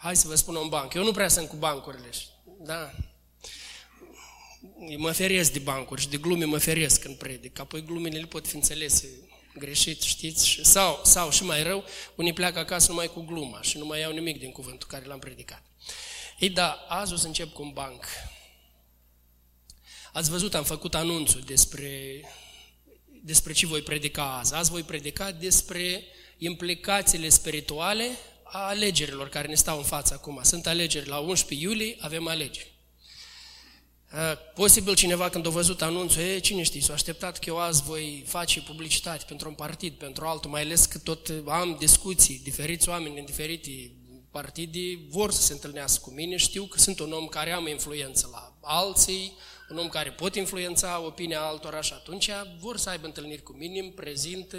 Hai să vă spun un banc. Eu nu prea sunt cu bancurile. Da. Mă feresc de bancuri și de glume mă feresc când predic. Apoi glumele pot fi înțelese greșit, știți? Sau, sau și mai rău, unii pleacă acasă numai cu gluma și nu mai iau nimic din cuvântul care l-am predicat. Ei da, azi o să încep cu un banc. Ați văzut, am făcut anunțul despre, despre ce voi predica azi. Azi voi predica despre implicațiile spirituale a alegerilor care ne stau în față acum. Sunt alegeri la 11 iulie, avem alegeri. Posibil cineva când a văzut anunțul, e, cine știe, s-a așteptat că eu azi voi face publicitate pentru un partid, pentru altul, mai ales că tot am discuții, diferiți oameni din diferite partide vor să se întâlnească cu mine, știu că sunt un om care am influență la alții, un om care pot influența opinia altora și atunci vor să aibă întâlniri cu mine, îmi prezint,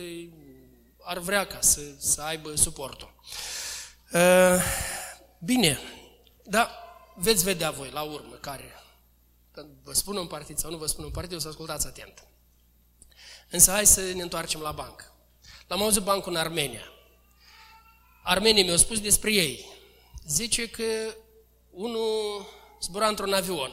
ar vrea ca să, să aibă suportul. Uh, bine, dar veți vedea voi la urmă care, când vă spun un partid sau nu vă spun un partid, o să ascultați atent. Însă hai să ne întoarcem la bancă. L-am auzit bancul în Armenia. Armenii mi-au spus despre ei. Zice că unul zbura într-un avion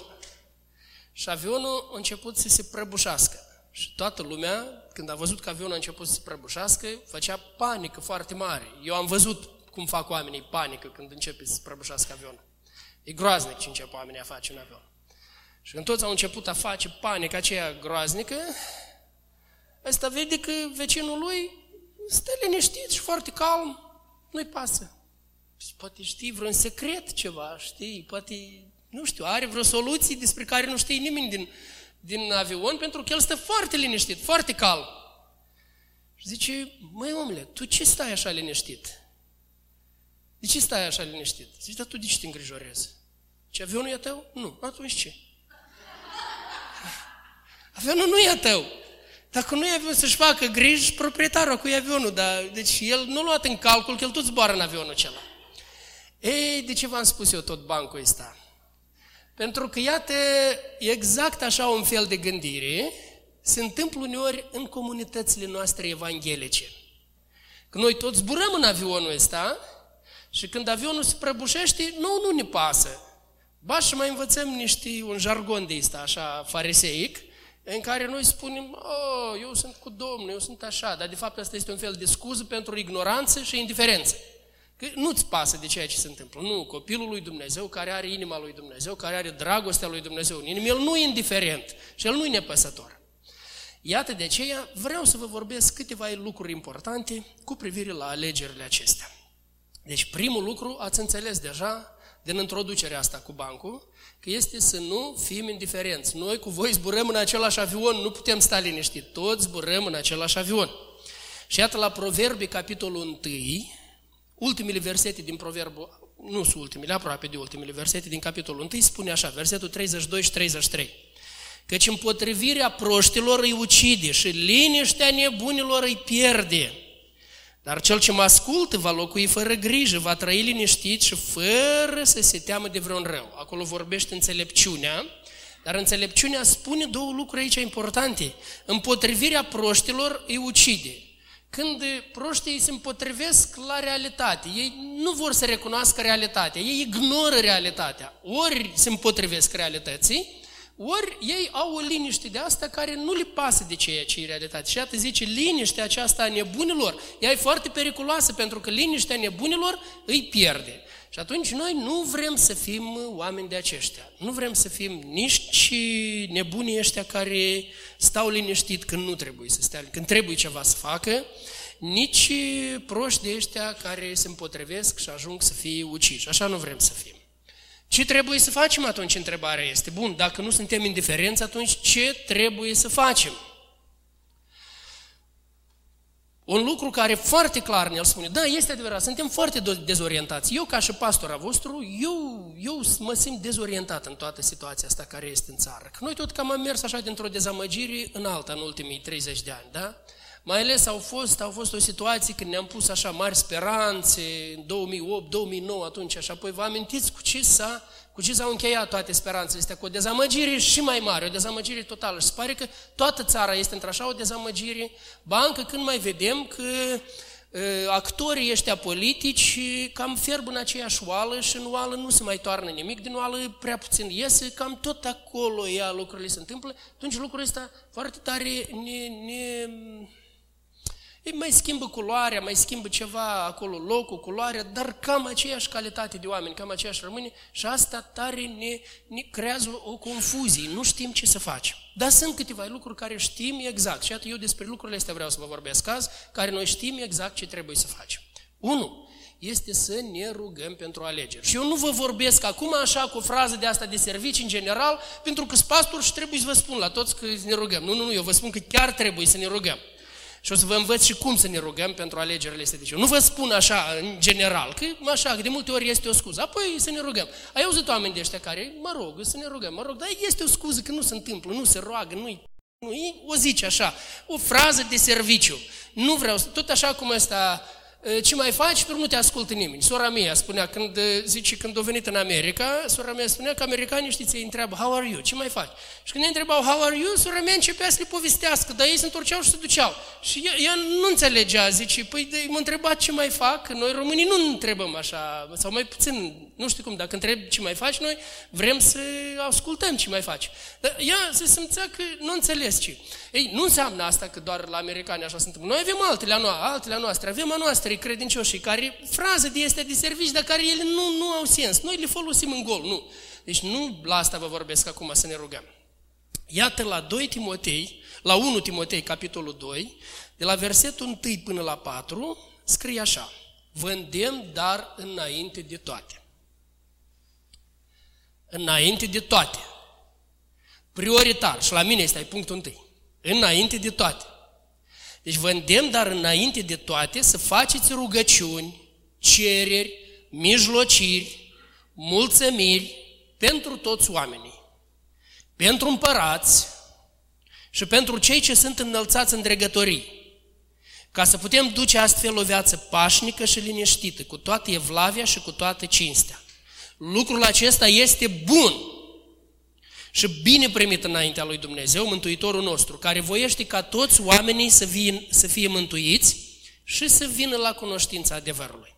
și avionul a început să se prăbușească. Și toată lumea, când a văzut că avionul a început să se prăbușească, făcea panică foarte mare. Eu am văzut cum fac oamenii panică când începe să se prăbușească avionul. E groaznic ce încep oamenii a face în avion. Și când toți au început a face panică aceea groaznică, ăsta vede că vecinul lui stă liniștit și foarte calm, nu-i pasă. Și poate știi vreun secret ceva, știi, poate, nu știu, are vreo soluție despre care nu știe nimeni din, din avion, pentru că el stă foarte liniștit, foarte calm. Și zice, măi omule, tu ce stai așa liniștit? De ce stai așa liniștit? Zice, dar tu de ce te îngrijorezi? Ce avionul e tău? Nu. Atunci ce? Avionul nu e tău. Dacă nu e avion să-și facă griji, proprietarul cu avionul, dar deci el nu a luat în calcul că el tot zboară în avionul acela. Ei, de ce v-am spus eu tot bancul ăsta? Pentru că, iată, exact așa un fel de gândire se întâmplă uneori în comunitățile noastre evanghelice. Că noi toți zburăm în avionul ăsta și când avionul se prăbușește, nu, nu ne pasă. Ba și mai învățăm niște, un jargon de ăsta, așa, fariseic, în care noi spunem, oh, eu sunt cu Domnul, eu sunt așa, dar de fapt asta este un fel de scuză pentru ignoranță și indiferență. Că nu-ți pasă de ceea ce se întâmplă. Nu, copilul lui Dumnezeu, care are inima lui Dumnezeu, care are dragostea lui Dumnezeu în inimă, el nu e indiferent și el nu e nepăsător. Iată de aceea vreau să vă vorbesc câteva lucruri importante cu privire la alegerile acestea. Deci primul lucru, ați înțeles deja din introducerea asta cu bancul, că este să nu fim indiferenți. Noi cu voi zburăm în același avion, nu putem sta liniștit, toți zburăm în același avion. Și iată la Proverbii, capitolul 1, ultimele versete din Proverbul, nu sunt ultimele, aproape de ultimele versete din capitolul 1, spune așa, versetul 32 și 33. Căci împotrivirea proștilor îi ucide și liniștea nebunilor îi pierde. Dar cel ce mă ascultă va locui fără grijă, va trăi liniștit și fără să se teamă de vreun rău. Acolo vorbește înțelepciunea, dar înțelepciunea spune două lucruri aici importante. Împotrivirea proștilor îi ucide. Când proștii se împotrivesc la realitate, ei nu vor să recunoască realitatea, ei ignoră realitatea. Ori se împotrivesc realității, ori ei au o liniște de asta care nu le pasă de ceea ce e realitate. Și iată zice, liniștea aceasta a nebunilor, ea e foarte periculoasă pentru că liniștea nebunilor îi pierde. Și atunci noi nu vrem să fim oameni de aceștia. Nu vrem să fim nici nebunii ăștia care stau liniștit când nu trebuie să stea, când trebuie ceva să facă, nici proști de ăștia care se împotrivesc și ajung să fie uciși. Așa nu vrem să fim. Ce trebuie să facem atunci? Întrebarea este, bun, dacă nu suntem indiferenți, atunci ce trebuie să facem? Un lucru care foarte clar ne-l spune, da, este adevărat, suntem foarte dezorientați. Eu, ca și pastora vostru, eu, eu mă simt dezorientat în toată situația asta care este în țară. Că noi tot cam am mers așa dintr-o dezamăgire în alta în ultimii 30 de ani, da? Mai ales au fost, au fost o situație când ne-am pus așa mari speranțe, în 2008, 2009 atunci, și apoi vă amintiți cu ce s-a cu ce s-au încheiat toate speranțele astea? Cu o dezamăgire și mai mare, o dezamăgire totală. Și se pare că toată țara este într-așa o dezamăgire, bancă când mai vedem că actorii ăștia politici cam fierb în aceeași oală și în oală nu se mai toarnă nimic, din oală prea puțin iese, cam tot acolo ea lucrurile se întâmplă, atunci lucrul ăsta foarte tare ne, ne ei mai schimbă culoarea, mai schimbă ceva acolo, locul, culoarea, dar cam aceeași calitate de oameni, cam aceeași rămâne și asta tare ne, ne creează o confuzie, nu știm ce să facem. Dar sunt câteva lucruri care știm exact și atât eu despre lucrurile astea vreau să vă vorbesc azi, care noi știm exact ce trebuie să facem. Unu, este să ne rugăm pentru alegeri. Și eu nu vă vorbesc acum așa cu o frază de asta de servici în general, pentru că sunt pastor și trebuie să vă spun la toți că ne rugăm. Nu, nu, nu, eu vă spun că chiar trebuie să ne rugăm. Și o să vă învăț și cum să ne rugăm pentru alegerile astea. Deci eu nu vă spun așa, în general, că așa, că de multe ori este o scuză. Apoi să ne rugăm. Ai auzit oameni de ăștia care, mă rog, să ne rugăm, mă rog, dar este o scuză că nu se întâmplă, nu se roagă, nu-i nu, o zice așa, o frază de serviciu. Nu vreau, tot așa cum ăsta ce mai faci, tu nu te ascultă nimeni. Sora mea spunea, când, zice, când a venit în America, sora mea spunea că americanii, știți, îi întreabă, how are you, ce mai faci? Și când îi întrebau, how are you, sora mea începea să le povestească, dar ei se întorceau și se duceau. Și ea, ea nu înțelegea, zice, păi de, mă întreba ce mai fac, noi românii nu întrebăm așa, sau mai puțin, nu știu cum, dacă întreb ce mai faci, noi vrem să ascultăm ce mai faci. Dar ea se simțea că nu înțeles ce. Ei, nu înseamnă asta că doar la americani așa sunt. Noi avem altele, noastre, altele noastre, avem a noastră credincioșii care fraze de este de servici, dar care ele nu, nu au sens. Noi le folosim în gol, nu. Deci nu la asta vă vorbesc acum să ne rugăm. Iată la 2 Timotei, la 1 Timotei, capitolul 2, de la versetul 1 până la 4, scrie așa. Vă îndemn, dar înainte de toate. Înainte de toate. Prioritar. Și la mine este punctul întâi. Înainte de toate. Deci vă îndemn, dar înainte de toate, să faceți rugăciuni, cereri, mijlociri, mulțămiri pentru toți oamenii, pentru împărați și pentru cei ce sunt înălțați în dregătorii, ca să putem duce astfel o viață pașnică și liniștită, cu toată evlavia și cu toată cinstea. Lucrul acesta este bun și bine primit înaintea lui Dumnezeu, Mântuitorul nostru, care voiește ca toți oamenii să, vin, să fie mântuiți și să vină la cunoștința adevărului.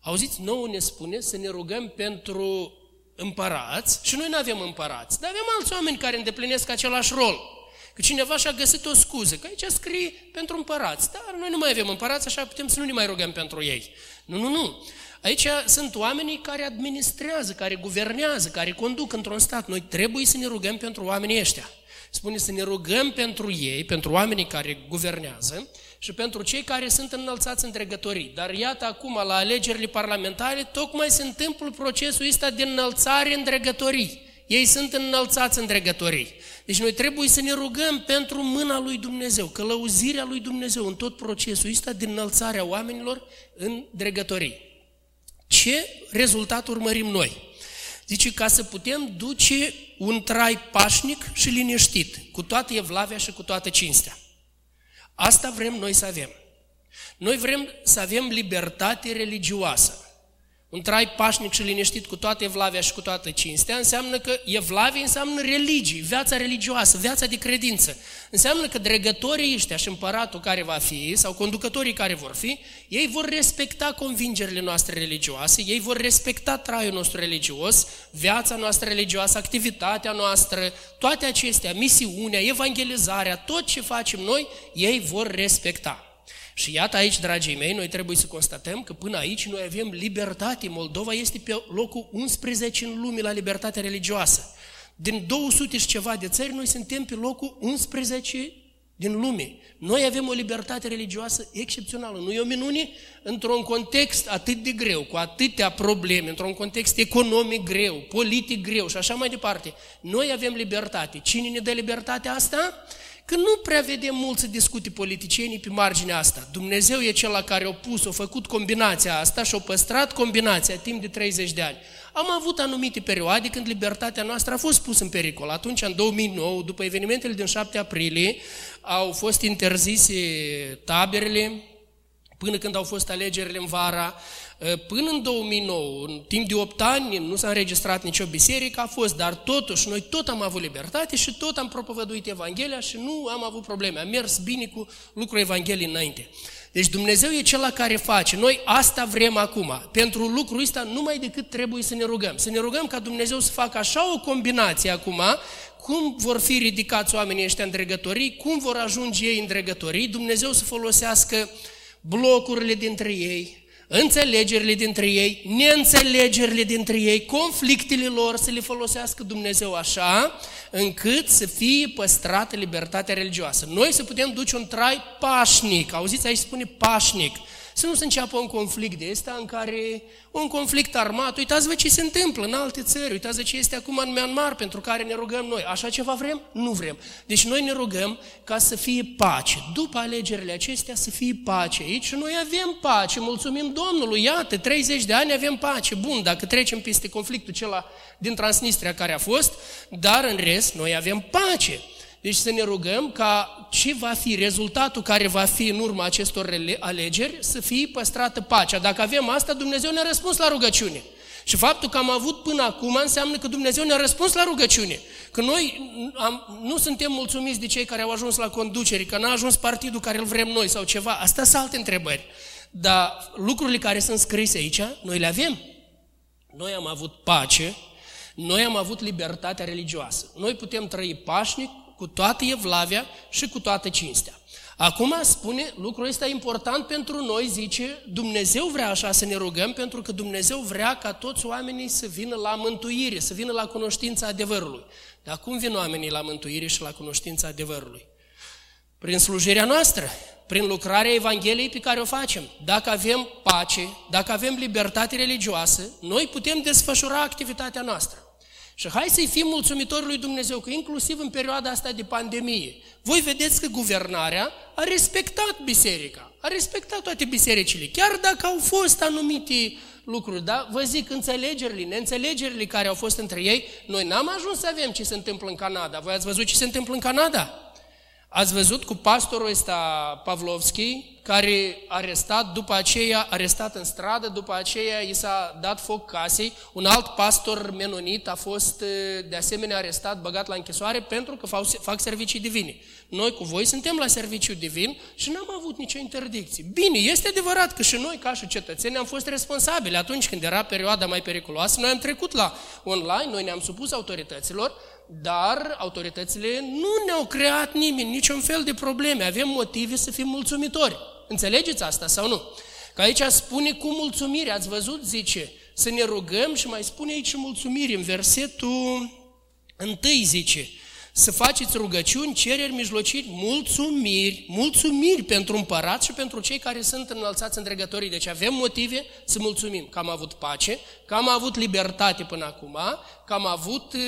Auziți, nouă ne spune să ne rugăm pentru împărați și noi nu avem împărați, dar avem alți oameni care îndeplinesc același rol. Că cineva și-a găsit o scuză, că aici scrie pentru împărați, dar noi nu mai avem împărați, așa putem să nu ne mai rugăm pentru ei. Nu, nu, nu. Aici sunt oamenii care administrează, care guvernează, care conduc într-un stat. Noi trebuie să ne rugăm pentru oamenii ăștia. Spune să ne rugăm pentru ei, pentru oamenii care guvernează și pentru cei care sunt înălțați în dregătorii. Dar iată acum, la alegerile parlamentare, tocmai se întâmplă procesul ăsta de înălțare în dregătorii. Ei sunt înălțați în dregătorii. Deci noi trebuie să ne rugăm pentru mâna lui Dumnezeu, călăuzirea lui Dumnezeu în tot procesul ăsta de înălțare a oamenilor în dregătorii. Ce rezultat urmărim noi? Zice, ca să putem duce un trai pașnic și liniștit, cu toată evlavia și cu toată cinstea. Asta vrem noi să avem. Noi vrem să avem libertate religioasă. Un trai pașnic și liniștit cu toată evlavia și cu toată cinstea înseamnă că evlavia înseamnă religii, viața religioasă, viața de credință. Înseamnă că dregătorii ăștia și împăratul care va fi, sau conducătorii care vor fi, ei vor respecta convingerile noastre religioase, ei vor respecta traiul nostru religios, viața noastră religioasă, activitatea noastră, toate acestea, misiunea, evangelizarea, tot ce facem noi, ei vor respecta. Și iată aici, dragii mei, noi trebuie să constatăm că până aici noi avem libertate. Moldova este pe locul 11 în lume la libertatea religioasă. Din 200 și ceva de țări, noi suntem pe locul 11 din lume. Noi avem o libertate religioasă excepțională. Nu e o minune? Într-un context atât de greu, cu atâtea probleme, într-un context economic greu, politic greu și așa mai departe. Noi avem libertate. Cine ne dă libertatea asta? Că nu prea vedem mult să discute politicienii pe marginea asta. Dumnezeu e cel la care au pus, au făcut combinația asta și au păstrat combinația timp de 30 de ani. Am avut anumite perioade când libertatea noastră a fost pusă în pericol. Atunci, în 2009, după evenimentele din 7 aprilie, au fost interzise taberele, până când au fost alegerile în vara, ă, Până în 2009, în timp de 8 ani, nu s-a înregistrat nicio biserică, a fost, dar totuși noi tot am avut libertate și tot am propovăduit Evanghelia și nu am avut probleme. Am mers bine cu lucrul Evangheliei înainte. Deci Dumnezeu e cel care face. Noi asta vrem acum. Pentru lucrul ăsta numai decât trebuie să ne rugăm. Să ne rugăm ca Dumnezeu să facă așa o combinație acum, cum vor fi ridicați oamenii ăștia în dregătorii, cum vor ajunge ei în dregătorii, Dumnezeu să folosească blocurile dintre ei, înțelegerile dintre ei, neînțelegerile dintre ei, conflictele lor, să le folosească Dumnezeu așa, încât să fie păstrată libertatea religioasă. Noi să putem duce un trai pașnic, auziți, aici spune pașnic, să nu se înceapă un conflict de ăsta în care un conflict armat, uitați-vă ce se întâmplă în alte țări, uitați-vă ce este acum în Myanmar pentru care ne rugăm noi. Așa ceva vrem? Nu vrem. Deci noi ne rugăm ca să fie pace. După alegerile acestea să fie pace aici și noi avem pace, mulțumim Domnului, iată, 30 de ani avem pace. Bun, dacă trecem peste conflictul acela din Transnistria care a fost, dar în rest noi avem pace. Deci să ne rugăm ca ce va fi rezultatul care va fi în urma acestor alegeri să fie păstrată pacea. Dacă avem asta, Dumnezeu ne-a răspuns la rugăciune. Și faptul că am avut până acum înseamnă că Dumnezeu ne-a răspuns la rugăciune. Că noi am, nu suntem mulțumiți de cei care au ajuns la conducere, că n-a ajuns partidul care îl vrem noi sau ceva. Asta sunt alte întrebări. Dar lucrurile care sunt scrise aici, noi le avem. Noi am avut pace, noi am avut libertatea religioasă. Noi putem trăi pașnic, cu toată evlavia și cu toată cinstea. Acum spune, lucrul ăsta important pentru noi, zice, Dumnezeu vrea așa să ne rugăm, pentru că Dumnezeu vrea ca toți oamenii să vină la mântuire, să vină la cunoștința adevărului. Dar cum vin oamenii la mântuire și la cunoștința adevărului? Prin slujirea noastră, prin lucrarea Evangheliei pe care o facem. Dacă avem pace, dacă avem libertate religioasă, noi putem desfășura activitatea noastră. Și hai să-i fim mulțumitori lui Dumnezeu, că inclusiv în perioada asta de pandemie, voi vedeți că guvernarea a respectat biserica, a respectat toate bisericile, chiar dacă au fost anumite lucruri, da? Vă zic, înțelegerile, neînțelegerile care au fost între ei, noi n-am ajuns să avem ce se întâmplă în Canada. Voi ați văzut ce se întâmplă în Canada? Ați văzut cu pastorul ăsta Pavlovski, care arestat, după aceea, arestat în stradă, după aceea i s-a dat foc casei. Un alt pastor menonit a fost de asemenea arestat, băgat la închisoare pentru că fac servicii divine. Noi cu voi suntem la serviciu divin și n-am avut nicio interdicție. Bine, este adevărat că și noi, ca și cetățeni, am fost responsabili atunci când era perioada mai periculoasă. Noi am trecut la online, noi ne-am supus autorităților, dar autoritățile nu ne-au creat nimeni niciun fel de probleme. Avem motive să fim mulțumitori. Înțelegeți asta sau nu? Că aici spune cu mulțumire, ați văzut, zice, să ne rugăm și mai spune aici mulțumire, în versetul întâi zice, să faceți rugăciuni, cereri, mijlociri, mulțumiri, mulțumiri pentru împărat și pentru cei care sunt înălțați în dregătorii. Deci avem motive să mulțumim că am avut pace, că am avut libertate până acum, că am avut uh,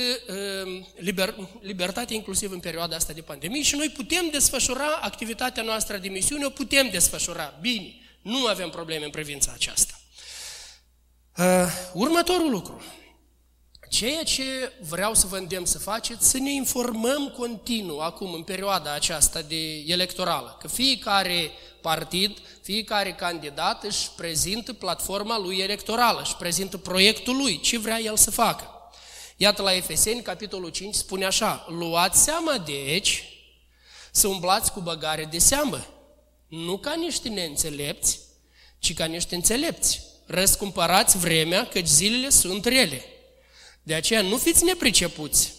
uh liber, libertate inclusiv în perioada asta de pandemie și noi putem desfășura activitatea noastră de misiune, o putem desfășura bine. Nu avem probleme în privința aceasta. Uh, următorul lucru. Ceea ce vreau să vă îndemn să faceți, să ne informăm continuu acum, în perioada aceasta de electorală, că fiecare partid, fiecare candidat își prezintă platforma lui electorală, își prezintă proiectul lui, ce vrea el să facă. Iată la Efeseni, capitolul 5, spune așa, luați seama deci să umblați cu băgare de seamă, nu ca niște neînțelepți, ci ca niște înțelepți. Răscumpărați vremea, căci zilele sunt rele. De aceea nu fiți nepricepuți,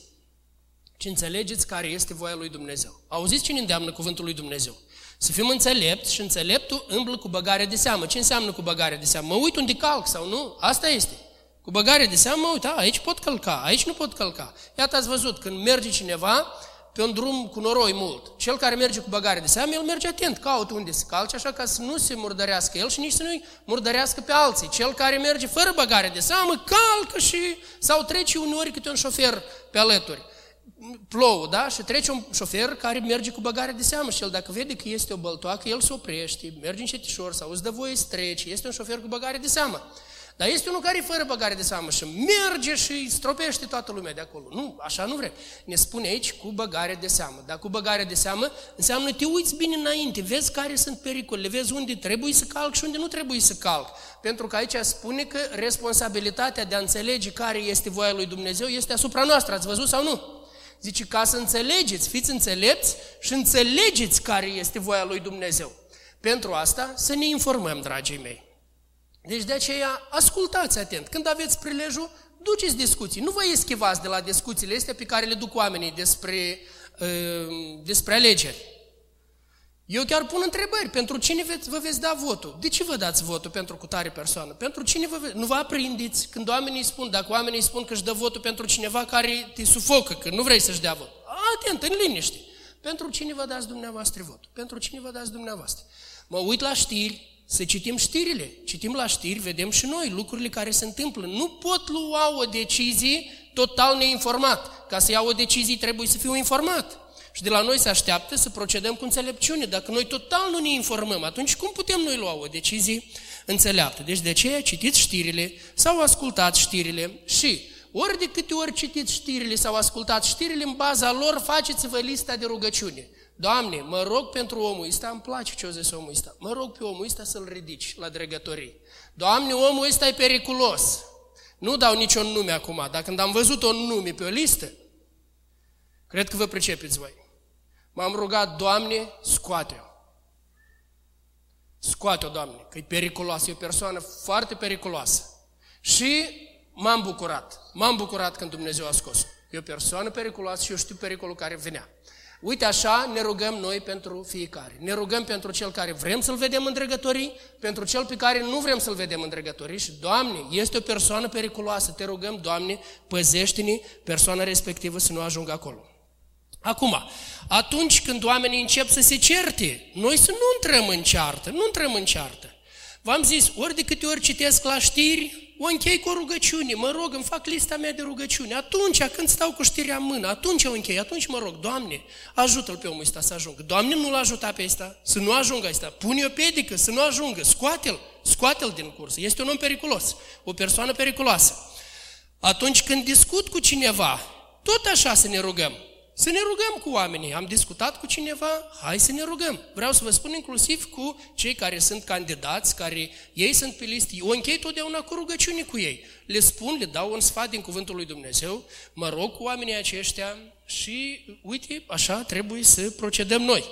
ci înțelegeți care este voia lui Dumnezeu. Auziți ce ne îndeamnă cuvântul lui Dumnezeu? Să fim înțelepți și înțeleptul îmblă cu băgare de seamă. Ce înseamnă cu băgare de seamă? Mă uit unde calc sau nu? Asta este. Cu băgare de seamă, mă uit, a, aici pot călca, aici nu pot călca. Iată ați văzut, când merge cineva pe un drum cu noroi mult, cel care merge cu băgare de seamă, el merge atent, caută unde se calce, așa ca să nu se murdărească el și nici să nu-i murdărească pe alții. Cel care merge fără băgare de seamă, calcă și sau trece uneori câte un șofer pe alături. Plouă, da? Și trece un șofer care merge cu băgare de seamă și el dacă vede că este o băltoacă, el se oprește, merge încetișor sau îți dă voie să trece, este un șofer cu băgare de seamă. Dar este unul care e fără băgare de seamă și merge și stropește toată lumea de acolo. Nu, așa nu vrem. Ne spune aici cu băgare de seamă. Dar cu băgare de seamă înseamnă te uiți bine înainte, vezi care sunt pericolele, vezi unde trebuie să calc și unde nu trebuie să calc. Pentru că aici spune că responsabilitatea de a înțelege care este voia lui Dumnezeu este asupra noastră. Ați văzut sau nu? Zice, ca să înțelegeți, fiți înțelepți și înțelegeți care este voia lui Dumnezeu. Pentru asta să ne informăm, dragii mei. Deci de aceea ascultați atent. Când aveți prilejul, duceți discuții. Nu vă eschivați de la discuțiile astea pe care le duc oamenii despre, uh, despre alegeri. Eu chiar pun întrebări. Pentru cine vă veți da votul? De ce vă dați votul pentru cutare persoană? Pentru cine vă veți... Nu vă aprindeți când oamenii spun, dacă oamenii spun că își dă votul pentru cineva care te sufocă, că nu vrei să-și dea vot. Atent, în liniște. Pentru cine vă dați dumneavoastră votul? Pentru cine vă dați dumneavoastră? Mă uit la știri, să citim știrile. Citim la știri, vedem și noi lucrurile care se întâmplă. Nu pot lua o decizie total neinformat. Ca să iau o decizie trebuie să fiu informat. Și de la noi se așteaptă să procedăm cu înțelepciune. Dacă noi total nu ne informăm, atunci cum putem noi lua o decizie înțeleaptă? Deci de aceea citiți știrile sau ascultați știrile și ori de câte ori citiți știrile sau ascultați știrile, în baza lor faceți-vă lista de rugăciune. Doamne, mă rog pentru omul ăsta, îmi place ce o zis omul ăsta, mă rog pe omul ăsta să-l ridici la dregătorii. Doamne, omul ăsta e periculos. Nu dau niciun nume acum, dar când am văzut un nume pe o listă, cred că vă pricepeți voi. M-am rugat, Doamne, scoate-o. Scoate-o, Doamne, că e periculoasă, e o persoană foarte periculoasă. Și m-am bucurat. M-am bucurat când Dumnezeu a scos-o. E o persoană periculoasă și eu știu pericolul care venea. Uite așa ne rugăm noi pentru fiecare. Ne rugăm pentru cel care vrem să-l vedem în dregătorii, pentru cel pe care nu vrem să-l vedem în dregătorii și, Doamne, este o persoană periculoasă, te rugăm, Doamne, păzește-ne persoana respectivă să nu ajungă acolo. Acum, atunci când oamenii încep să se certe, noi să nu intrăm în ceartă, nu intrăm în ceartă. V-am zis, ori de câte ori citesc la știri, o închei cu o rugăciune, mă rog, îmi fac lista mea de rugăciune. Atunci, când stau cu știrea în mână, atunci o închei, atunci mă rog, Doamne, ajută-l pe omul ăsta să ajungă. Doamne, nu-l ajuta pe ăsta, să nu ajungă ăsta. Pune o pedică, să nu ajungă, scoate-l, scoate-l din curs. Este un om periculos, o persoană periculoasă. Atunci când discut cu cineva, tot așa să ne rugăm. Să ne rugăm cu oamenii. Am discutat cu cineva, hai să ne rugăm. Vreau să vă spun inclusiv cu cei care sunt candidați, care ei sunt pe listă. O închei totdeauna cu rugăciune cu ei. Le spun, le dau un sfat din Cuvântul lui Dumnezeu, mă rog cu oamenii aceștia și uite, așa trebuie să procedăm noi.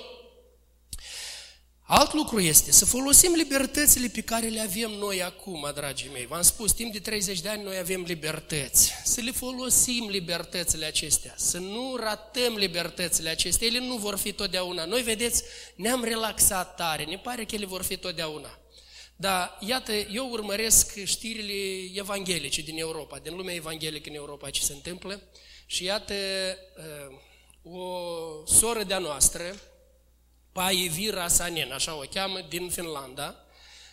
Alt lucru este să folosim libertățile pe care le avem noi acum, dragii mei. V-am spus, timp de 30 de ani noi avem libertăți. Să le folosim libertățile acestea, să nu ratăm libertățile acestea. Ele nu vor fi totdeauna. Noi, vedeți, ne-am relaxat tare, ne pare că ele vor fi totdeauna. Dar, iată, eu urmăresc știrile evanghelice din Europa, din lumea evanghelică în Europa, ce se întâmplă. Și iată, uh, o soră de-a noastră, Paivira Sanen, așa o cheamă, din Finlanda,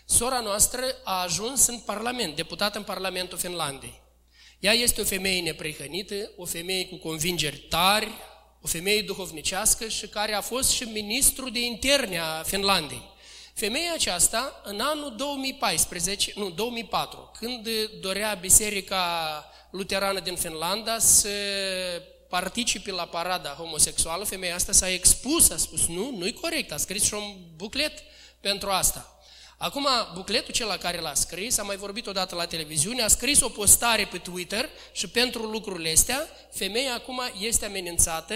sora noastră a ajuns în Parlament, deputată în Parlamentul Finlandei. Ea este o femeie neprihănită, o femeie cu convingeri tari, o femeie duhovnicească și care a fost și ministru de interne a Finlandei. Femeia aceasta, în anul 2014, nu, 2004, când dorea Biserica Luterană din Finlanda să participe la parada homosexuală, femeia asta s-a expus, a spus nu, nu-i corect, a scris și un buclet pentru asta. Acum, bucletul cel la care l-a scris, a mai vorbit odată la televiziune, a scris o postare pe Twitter și pentru lucrurile astea, femeia acum este amenințată,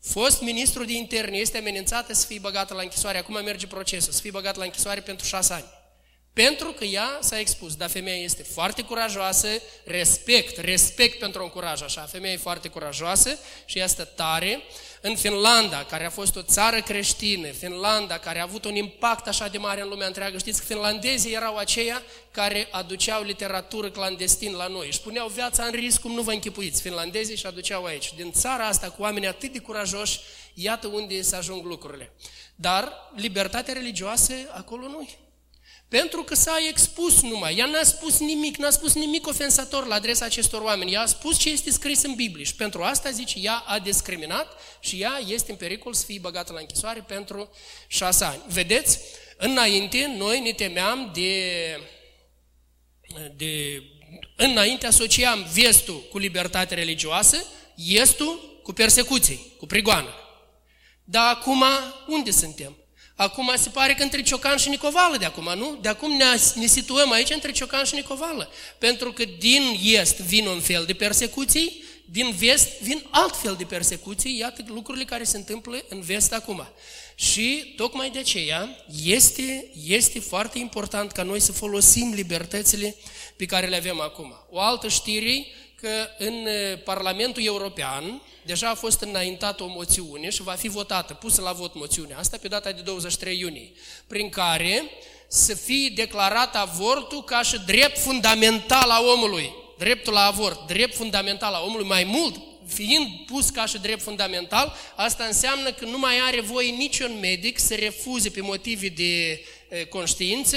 fost ministru de interne, este amenințată să fie băgată la închisoare, acum merge procesul, să fie băgată la închisoare pentru șase ani. Pentru că ea s-a expus, dar femeia este foarte curajoasă, respect, respect pentru un curaj așa, femeia e foarte curajoasă și este tare. În Finlanda, care a fost o țară creștină, Finlanda, care a avut un impact așa de mare în lumea întreagă, știți că finlandezii erau aceia care aduceau literatură clandestin la noi. Își puneau viața în risc, cum nu vă închipuiți. Finlandezii și aduceau aici. Din țara asta, cu oameni atât de curajoși, iată unde se ajung lucrurile. Dar libertatea religioasă acolo nu pentru că s-a expus numai. Ea n-a spus nimic, n-a spus nimic ofensator la adresa acestor oameni. Ea a spus ce este scris în Biblie și pentru asta, zice, ea a discriminat și ea este în pericol să fie băgată la închisoare pentru șase ani. Vedeți? Înainte, noi ne temeam de... de înainte asociam vestul cu libertate religioasă, estul cu persecuții, cu prigoană. Dar acum, unde suntem? Acum se pare că între Ciocan și Nicovală de acum, nu? De acum ne, ne situăm aici între Ciocan și Nicovală. Pentru că din est vin un fel de persecuții, din vest vin altfel de persecuții, iată lucrurile care se întâmplă în vest acum. Și tocmai de aceea este, este foarte important ca noi să folosim libertățile pe care le avem acum. O altă știre că în Parlamentul European deja a fost înaintată o moțiune și va fi votată, pusă la vot moțiunea asta pe data de 23 iunie, prin care să fie declarat avortul ca și drept fundamental a omului. Dreptul la avort, drept fundamental a omului, mai mult, fiind pus ca și drept fundamental, asta înseamnă că nu mai are voie niciun medic să refuze pe motive de conștiință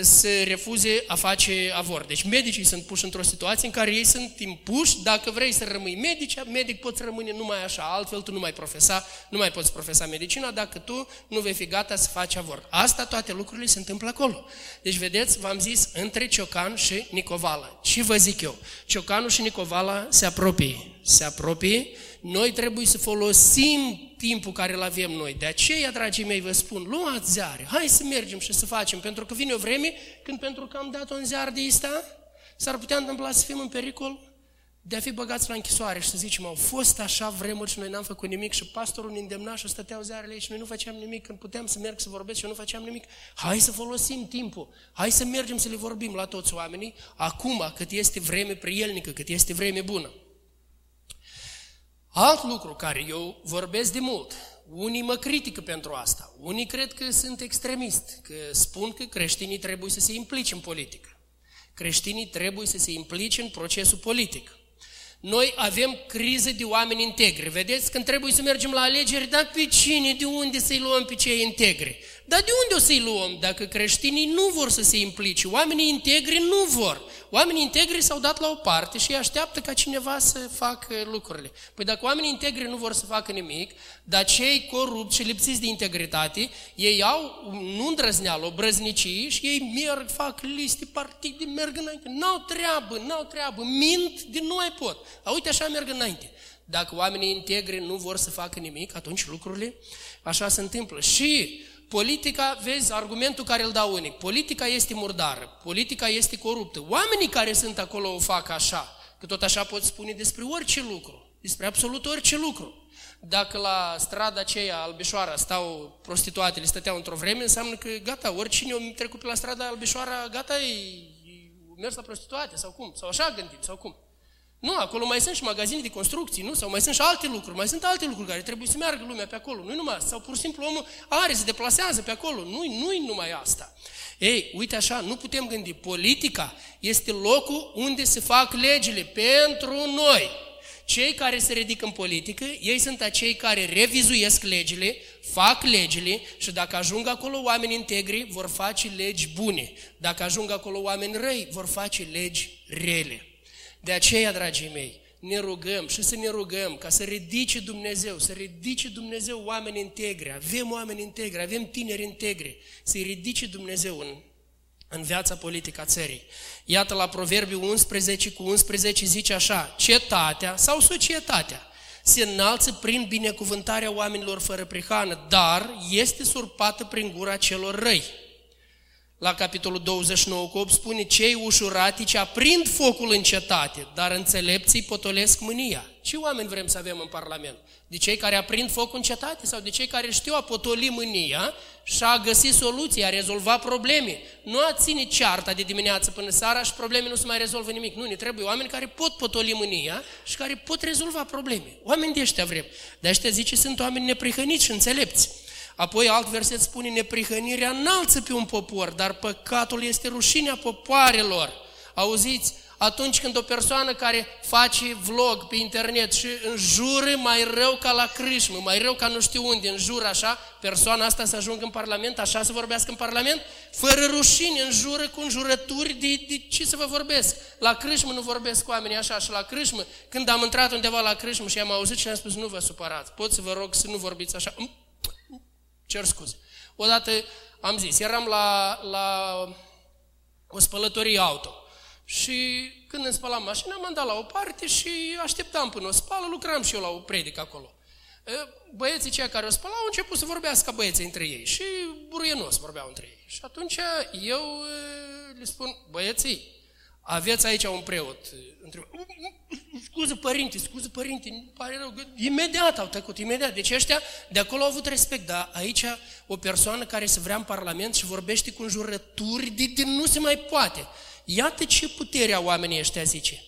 să refuze a face avort. Deci medicii sunt puși într-o situație în care ei sunt impuși, dacă vrei să rămâi medic, medic poți rămâne numai așa, altfel tu nu mai profesa, nu mai poți profesa medicina dacă tu nu vei fi gata să faci avort. Asta toate lucrurile se întâmplă acolo. Deci vedeți, v-am zis, între Ciocan și Nicovala. Ce vă zic eu? Ciocanul și Nicovala se apropie. Se apropie noi trebuie să folosim timpul care îl avem noi. De aceea, dragii mei, vă spun, luați ziare, hai să mergem și să facem, pentru că vine o vreme când pentru că am dat un ziar de ăsta, s-ar putea întâmpla să fim în pericol de a fi băgați la închisoare și să zicem, au fost așa vremuri și noi n-am făcut nimic și pastorul ne îndemna și stăteau ziarele și noi nu făceam nimic când puteam să merg să vorbesc și eu nu făceam nimic. Hai să folosim timpul, hai să mergem să le vorbim la toți oamenii, acum cât este vreme prielnică, cât este vreme bună. Alt lucru care eu vorbesc de mult, unii mă critică pentru asta, unii cred că sunt extremist, că spun că creștinii trebuie să se implice în politică. Creștinii trebuie să se implice în procesul politic. Noi avem criză de oameni integri. Vedeți, când trebuie să mergem la alegeri, dar pe cine, de unde să-i luăm pe cei integri? Dar de unde o să-i luăm dacă creștinii nu vor să se implice? Oamenii integri nu vor. Oamenii integri s-au dat la o parte și așteaptă ca cineva să facă lucrurile. Păi dacă oamenii integri nu vor să facă nimic, dar cei corupți și lipsiți de integritate, ei au, nu îndrăzneală, o brăznicie și ei merg, fac liste, partide, merg înainte. N-au treabă, n-au treabă, mint din nu mai pot. A, uite așa merg înainte. Dacă oamenii integri nu vor să facă nimic, atunci lucrurile așa se întâmplă. Și politica, vezi, argumentul care îl dau unic, politica este murdară, politica este coruptă. Oamenii care sunt acolo o fac așa, că tot așa pot spune despre orice lucru, despre absolut orice lucru. Dacă la strada aceea albișoara stau prostituatele, stăteau într-o vreme, înseamnă că gata, oricine o trecut pe la strada albișoara, gata, e, e mers la prostituate sau cum, sau așa gândim, sau cum. Nu, acolo mai sunt și magazine de construcții, nu? Sau mai sunt și alte lucruri, mai sunt alte lucruri care trebuie să meargă lumea pe acolo. Nu numai asta. Sau pur și simplu omul are, se deplasează pe acolo. Nu, nu numai asta. Ei, uite așa, nu putem gândi. Politica este locul unde se fac legile pentru noi. Cei care se ridică în politică, ei sunt acei care revizuiesc legile, fac legile și dacă ajung acolo oameni integri, vor face legi bune. Dacă ajung acolo oameni răi, vor face legi rele. De aceea, dragii mei, ne rugăm și să ne rugăm ca să ridice Dumnezeu, să ridice Dumnezeu oameni integri. Avem oameni integri, avem tineri integri. Să-i ridice Dumnezeu în, în viața politică a țării. Iată la Proverbiul 11 cu 11 zice așa, cetatea sau societatea se înalță prin binecuvântarea oamenilor fără prihană, dar este surpată prin gura celor răi la capitolul 29 cu 8 spune, cei ușuratici aprind focul în cetate, dar înțelepții potolesc mânia. Ce oameni vrem să avem în Parlament? De cei care aprind focul în cetate sau de cei care știu a potoli mânia și a găsi soluții, a rezolva probleme? Nu a ține cearta de dimineață până seara și probleme nu se mai rezolvă nimic. Nu, ne trebuie oameni care pot potoli mânia și care pot rezolva probleme. Oameni de ăștia vrem. De ăștia zice, sunt oameni neprihăniți și înțelepți. Apoi alt verset spune, neprihănirea înalță pe un popor, dar păcatul este rușinea popoarelor. Auziți? Atunci când o persoană care face vlog pe internet și înjură mai rău ca la crâșmă, mai rău ca nu știu unde, înjură așa, persoana asta să ajungă în Parlament, așa să vorbească în Parlament, fără rușine, înjură cu înjurături de, de ce să vă vorbesc. La crâșmă nu vorbesc cu oamenii așa și la crâșmă, când am intrat undeva la crâșmă și am auzit și am spus, nu vă supărați, pot să vă rog să nu vorbiți așa. Cer scuze. Odată am zis, eram la, la o spălătorie auto și când îmi spălam mașina, m-am dat la o parte și așteptam până o spală, lucram și eu la o predică acolo. Băieții cei care o spălau au început să vorbească băieții între ei și buruienos vorbeau între ei. Și atunci eu le spun, băieții, Aveți aici un preot, întreba, scuză părinte, scuză părinte, nu pare rău, imediat au tăcut, imediat. Deci ăștia de acolo au avut respect, dar aici o persoană care se vrea în Parlament și vorbește cu înjurături de, de nu se mai poate. Iată ce putere au oamenii ăștia, zice.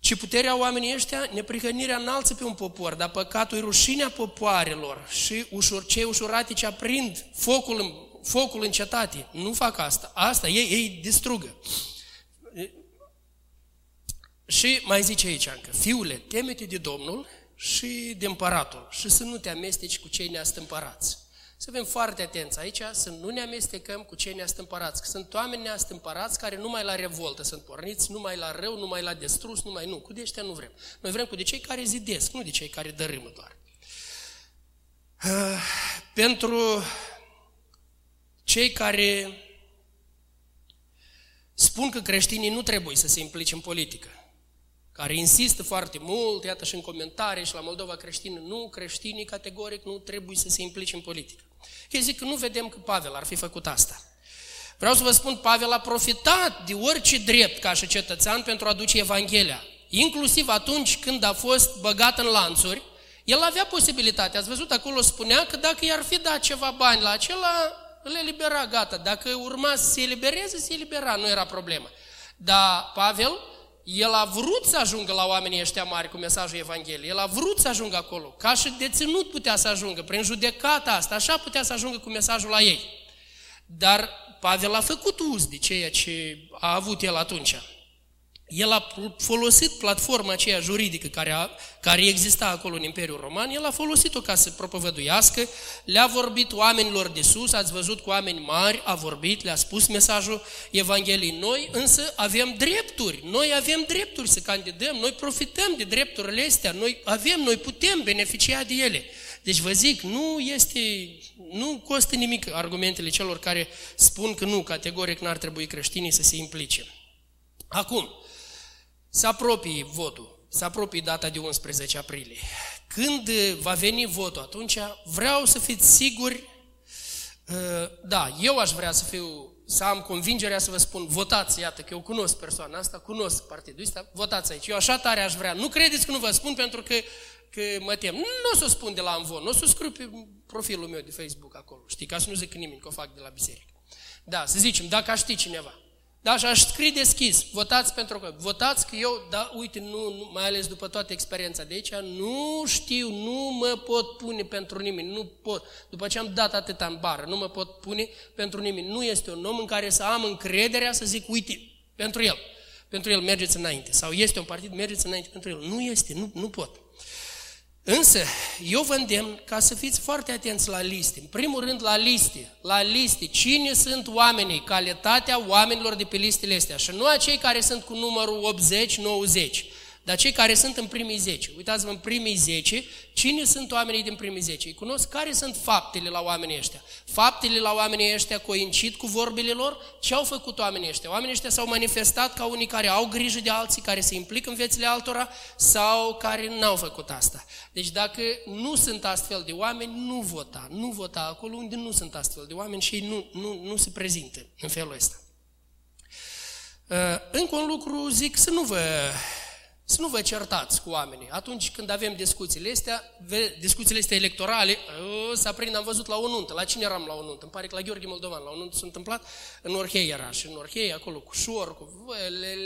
Ce putere au oamenii ăștia? Neprihănirea înalță pe un popor, dar păcatul e rușinea popoarelor și ușor, cei ușurate ce aprind focul, focul în cetate. Nu fac asta. Asta, ei, ei distrugă. Și mai zice aici încă, fiule, temete de Domnul și de împăratul și să nu te amesteci cu cei neastâmpărați. Să fim foarte atenți aici, să nu ne amestecăm cu cei neastâmpărați, că sunt oameni neastâmpărați care numai la revoltă sunt porniți, numai la rău, numai la destrus, numai nu. Cu de ăștia nu vrem. Noi vrem cu de cei care zidesc, nu de cei care dărâmă doar. Uh, pentru cei care spun că creștinii nu trebuie să se implice în politică, care insistă foarte mult, iată și în comentarii și la Moldova creștină, nu, creștinii categoric nu trebuie să se implice în politică. Eu zic că nu vedem că Pavel ar fi făcut asta. Vreau să vă spun, Pavel a profitat de orice drept ca și cetățean pentru a duce Evanghelia. Inclusiv atunci când a fost băgat în lanțuri, el avea posibilitatea. Ați văzut, acolo spunea că dacă i-ar fi dat ceva bani la acela, îl elibera, gata. Dacă urma să se elibereze, se elibera, nu era problemă. Dar Pavel el a vrut să ajungă la oamenii ăștia mari cu mesajul Evangheliei. El a vrut să ajungă acolo. Ca și deținut putea să ajungă. Prin judecata asta, așa putea să ajungă cu mesajul la ei. Dar Pavel a făcut uz de ceea ce a avut el atunci. El a folosit platforma aceea juridică care, a, care exista acolo în Imperiul Roman, el a folosit-o ca să propovăduiască, le-a vorbit oamenilor de sus, ați văzut cu oameni mari, a vorbit, le-a spus mesajul Evangheliei. Noi însă avem drepturi, noi avem drepturi să candidăm, noi profităm de drepturile astea, noi avem, noi putem beneficia de ele. Deci vă zic, nu este, nu costă nimic argumentele celor care spun că nu, categoric n-ar trebui creștinii să se implice. Acum, se apropie votul, se apropie data de 11 aprilie. Când va veni votul atunci, vreau să fiți siguri, uh, da, eu aș vrea să fiu, să am convingerea să vă spun, votați, iată, că eu cunosc persoana asta, cunosc partidul ăsta, votați aici. Eu așa tare aș vrea. Nu credeți că nu vă spun pentru că, că mă tem. Nu o să o spun de la învon, nu o să o scriu pe profilul meu de Facebook acolo, știi, ca să nu zic nimeni că o fac de la biserică. Da, să zicem, dacă aș ști cineva. Da, și aș scrie deschis, votați pentru că, votați că eu, da, uite, nu, nu, mai ales după toată experiența de aici, nu știu, nu mă pot pune pentru nimeni, nu pot. După ce am dat atâta în bară, nu mă pot pune pentru nimeni. Nu este un om în care să am încrederea să zic, uite, pentru el, pentru el mergeți înainte. Sau este un partid, mergeți înainte pentru el. Nu este, nu, nu pot. Însă, eu vă îndemn ca să fiți foarte atenți la liste. În primul rând, la liste. La liste. Cine sunt oamenii? Calitatea oamenilor de pe listele astea. Și nu acei care sunt cu numărul 80-90 dar cei care sunt în primii 10, uitați-vă în primii 10, cine sunt oamenii din primii 10? Îi cunosc care sunt faptele la oamenii ăștia. Faptele la oamenii ăștia coincid cu vorbile lor? Ce au făcut oamenii ăștia? Oamenii ăștia s-au manifestat ca unii care au grijă de alții, care se implică în viețile altora sau care n-au făcut asta. Deci dacă nu sunt astfel de oameni, nu vota. Nu vota acolo unde nu sunt astfel de oameni și ei nu, nu, nu se prezintă în felul ăsta. Uh, încă un lucru zic să nu vă să nu vă certați cu oamenii. Atunci când avem discuțiile astea, discuțiile astea electorale, o, să aprind, am văzut la o nuntă. La cine eram la o nuntă? Îmi pare că la Gheorghe Moldovan, la o nuntă s-a întâmplat, în Orhei era și în Orhei, acolo cu șor, cu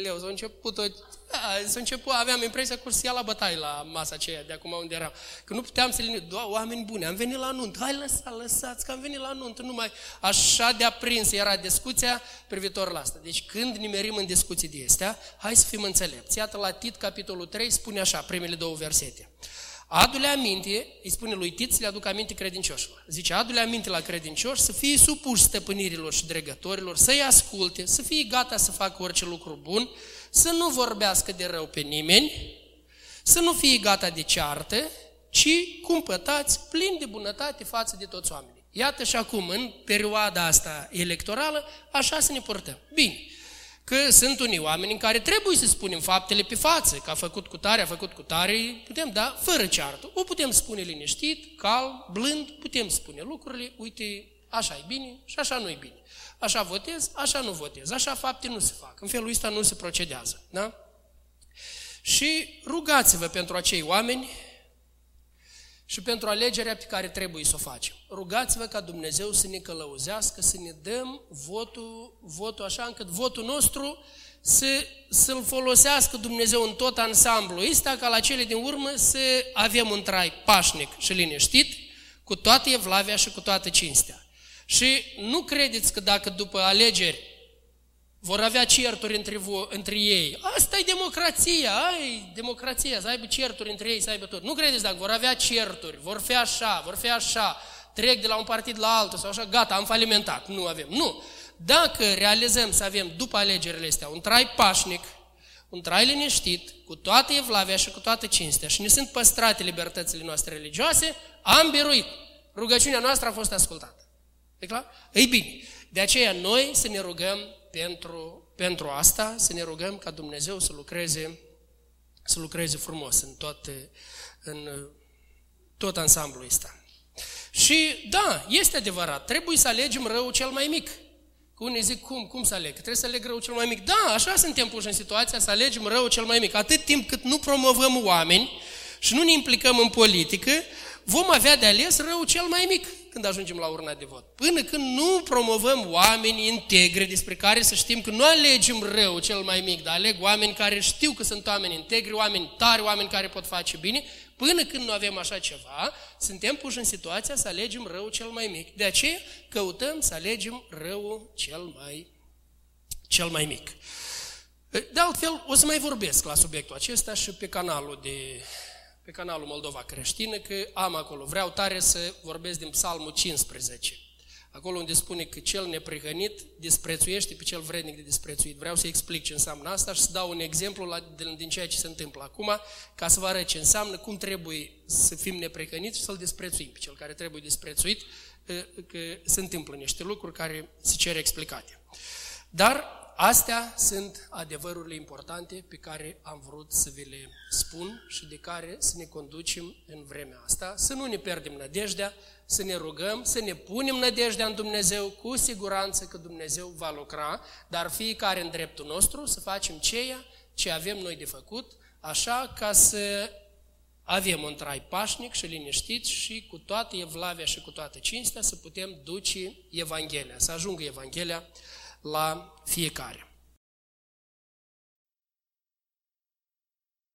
leu, s-a început o da, s-a început, aveam impresia că se ia la bătaie la masa aceea de acum unde eram. Că nu puteam să le doar oameni buni, am venit la nuntă, hai lăsa, lăsați că am venit la nuntă, numai așa de aprins era discuția privitor la asta. Deci când nimerim în discuții de astea, hai să fim înțelepți. Iată la Tit, capitolul 3, spune așa, primele două versete. Adu-le aminte, îi spune lui Tit să le aduc aminte credincioșilor. Zice, adu-le aminte la credincioși să fie supuși stăpânirilor și dregătorilor, să-i asculte, să fie gata să facă orice lucru bun, să nu vorbească de rău pe nimeni, să nu fie gata de ceartă, ci cumpătați plin de bunătate față de toți oamenii. Iată și acum, în perioada asta electorală, așa să ne portăm. Bine, că sunt unii oameni în care trebuie să spunem faptele pe față, că a făcut cu tare, a făcut cu tare, putem da, fără ceartă. O putem spune liniștit, calm, blând, putem spune lucrurile, uite, așa e bine și așa nu e bine. Așa votez, așa nu votez, așa fapte nu se fac. În felul ăsta nu se procedează. Da? Și rugați-vă pentru acei oameni și pentru alegerea pe care trebuie să o facem. Rugați-vă ca Dumnezeu să ne călăuzească, să ne dăm votul, votul așa încât votul nostru să, să-l folosească Dumnezeu în tot ansamblul ăsta, ca la cele din urmă să avem un trai pașnic și liniștit, cu toată evlavia și cu toată cinstea. Și nu credeți că dacă după alegeri vor avea certuri între, vo- între ei. Asta e democrația, ai democrația, să aibă certuri între ei, să aibă tot. Nu credeți dacă vor avea certuri, vor fi așa, vor fi așa, trec de la un partid la altul sau așa, gata, am falimentat, nu avem. Nu. Dacă realizăm să avem după alegerile astea un trai pașnic, un trai liniștit, cu toată evlavia și cu toată cinstea și ne sunt păstrate libertățile noastre religioase, am biruit. Rugăciunea noastră a fost ascultată. E clar? Ei bine, de aceea noi să ne rugăm pentru, pentru asta, să ne rugăm ca Dumnezeu să lucreze, să lucreze frumos în, toate, în tot ansamblul ăsta. Și da, este adevărat, trebuie să alegem răul cel mai mic. Cu unii zic, cum, cum să aleg? Trebuie să aleg răul cel mai mic. Da, așa suntem puși în situația să alegem răul cel mai mic. Atât timp cât nu promovăm oameni și nu ne implicăm în politică, vom avea de ales răul cel mai mic când ajungem la urna de vot. Până când nu promovăm oameni integri despre care să știm că nu alegem rău cel mai mic, dar aleg oameni care știu că sunt oameni integri, oameni tari, oameni care pot face bine, până când nu avem așa ceva, suntem puși în situația să alegem rău cel mai mic. De aceea căutăm să alegem răul cel mai, cel mai mic. De altfel, o să mai vorbesc la subiectul acesta și pe canalul de pe canalul Moldova Creștină, că am acolo. Vreau tare să vorbesc din Psalmul 15. Acolo unde spune că cel neprihănit disprețuiește pe cel vrednic de disprețuit. Vreau să explic ce înseamnă asta și să dau un exemplu la, din, din ceea ce se întâmplă acum, ca să vă arăt ce înseamnă, cum trebuie să fim neprihăniți și să-l disprețuim pe cel care trebuie disprețuit, că se întâmplă niște lucruri care se cer explicate. Dar Astea sunt adevărurile importante pe care am vrut să vi le spun și de care să ne conducem în vremea asta, să nu ne pierdem nădejdea, să ne rugăm, să ne punem nădejdea în Dumnezeu, cu siguranță că Dumnezeu va lucra, dar fiecare în dreptul nostru să facem ceea ce avem noi de făcut, așa ca să avem un trai pașnic și liniștit și cu toată evlavia și cu toată cinstea să putem duce Evanghelia, să ajungă Evanghelia la fiecare.